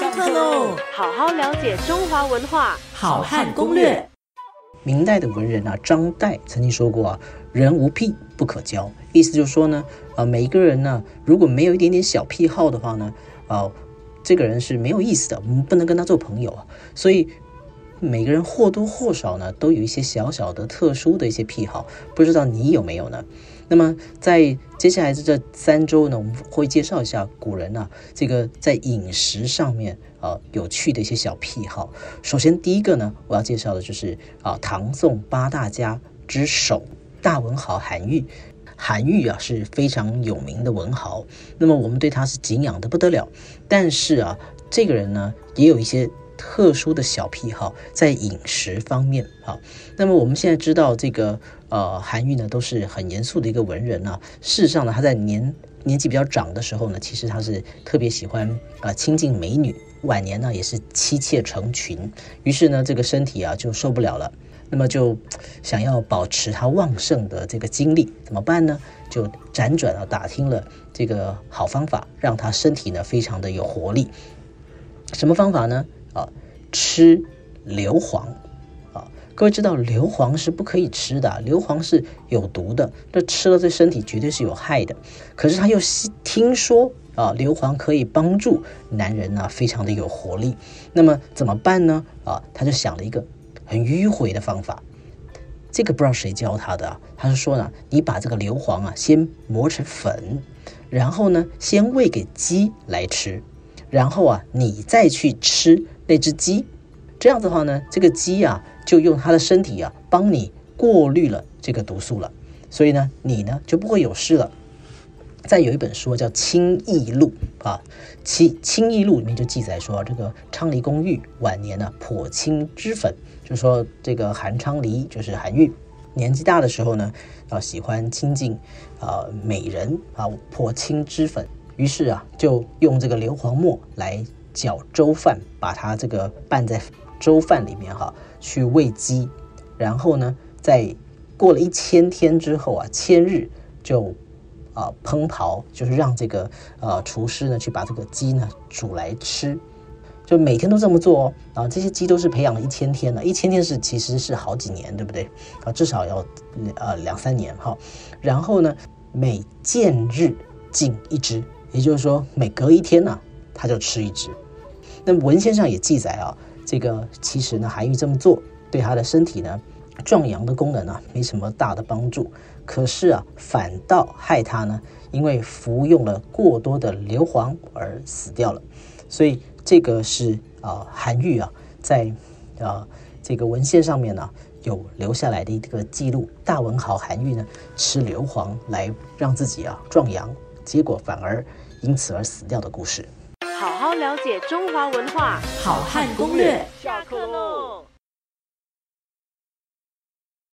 上课喽！好好了解中华文化，好汉攻略。明代的文人啊，张岱曾经说过啊：“人无癖不可交。”意思就是说呢，啊，每一个人呢，如果没有一点点小癖好的话呢，啊，这个人是没有意思的，我们不能跟他做朋友啊。所以。每个人或多或少呢，都有一些小小的、特殊的一些癖好，不知道你有没有呢？那么在接下来的这三周呢，我们会介绍一下古人呢，这个在饮食上面啊有趣的一些小癖好。首先第一个呢，我要介绍的就是啊唐宋八大家之首大文豪韩愈。韩愈啊是非常有名的文豪，那么我们对他是敬仰的不得了。但是啊，这个人呢也有一些。特殊的小癖好在饮食方面啊，那么我们现在知道这个呃韩愈呢都是很严肃的一个文人啊。事实上呢，他在年年纪比较长的时候呢，其实他是特别喜欢啊亲近美女，晚年呢也是妻妾成群。于是呢，这个身体啊就受不了了，那么就想要保持他旺盛的这个精力，怎么办呢？就辗转啊打听了这个好方法，让他身体呢非常的有活力。什么方法呢？啊，吃硫磺啊！各位知道硫磺是不可以吃的，硫磺是有毒的，这吃了对身体绝对是有害的。可是他又听说啊，硫磺可以帮助男人呢，非常的有活力。那么怎么办呢？啊，他就想了一个很迂回的方法。这个不知道谁教他的？他是说呢，你把这个硫磺啊，先磨成粉，然后呢，先喂给鸡来吃，然后啊，你再去吃。那只鸡，这样子的话呢，这个鸡啊，就用它的身体啊，帮你过滤了这个毒素了，所以呢，你呢就不会有事了。再有一本书叫《清异录》啊，《清清异录》里面就记载说，这个昌黎公寓晚年呢颇清脂粉，就说这个韩昌黎就是韩愈，年纪大的时候呢，啊喜欢亲近啊美人啊颇清脂粉，于是啊就用这个硫磺末来。搅粥饭，把它这个拌在粥饭里面哈，去喂鸡，然后呢，在过了一千天之后啊，千日就啊烹刨，就是让这个呃厨师呢去把这个鸡呢煮来吃，就每天都这么做哦。啊，这些鸡都是培养了一千天的，一千天是其实是好几年，对不对？啊，至少要呃两三年哈。然后呢，每见日进一只，也就是说每隔一天呢。他就吃一只，那文献上也记载啊，这个其实呢，韩愈这么做对他的身体呢，壮阳的功能呢，没什么大的帮助，可是啊，反倒害他呢，因为服用了过多的硫磺而死掉了。所以这个是啊，韩愈啊，在啊这个文献上面呢，有留下来的一个记录。大文豪韩愈呢，吃硫磺来让自己啊壮阳，结果反而因此而死掉的故事。好好了解中华文化，好汉攻略。下课喽。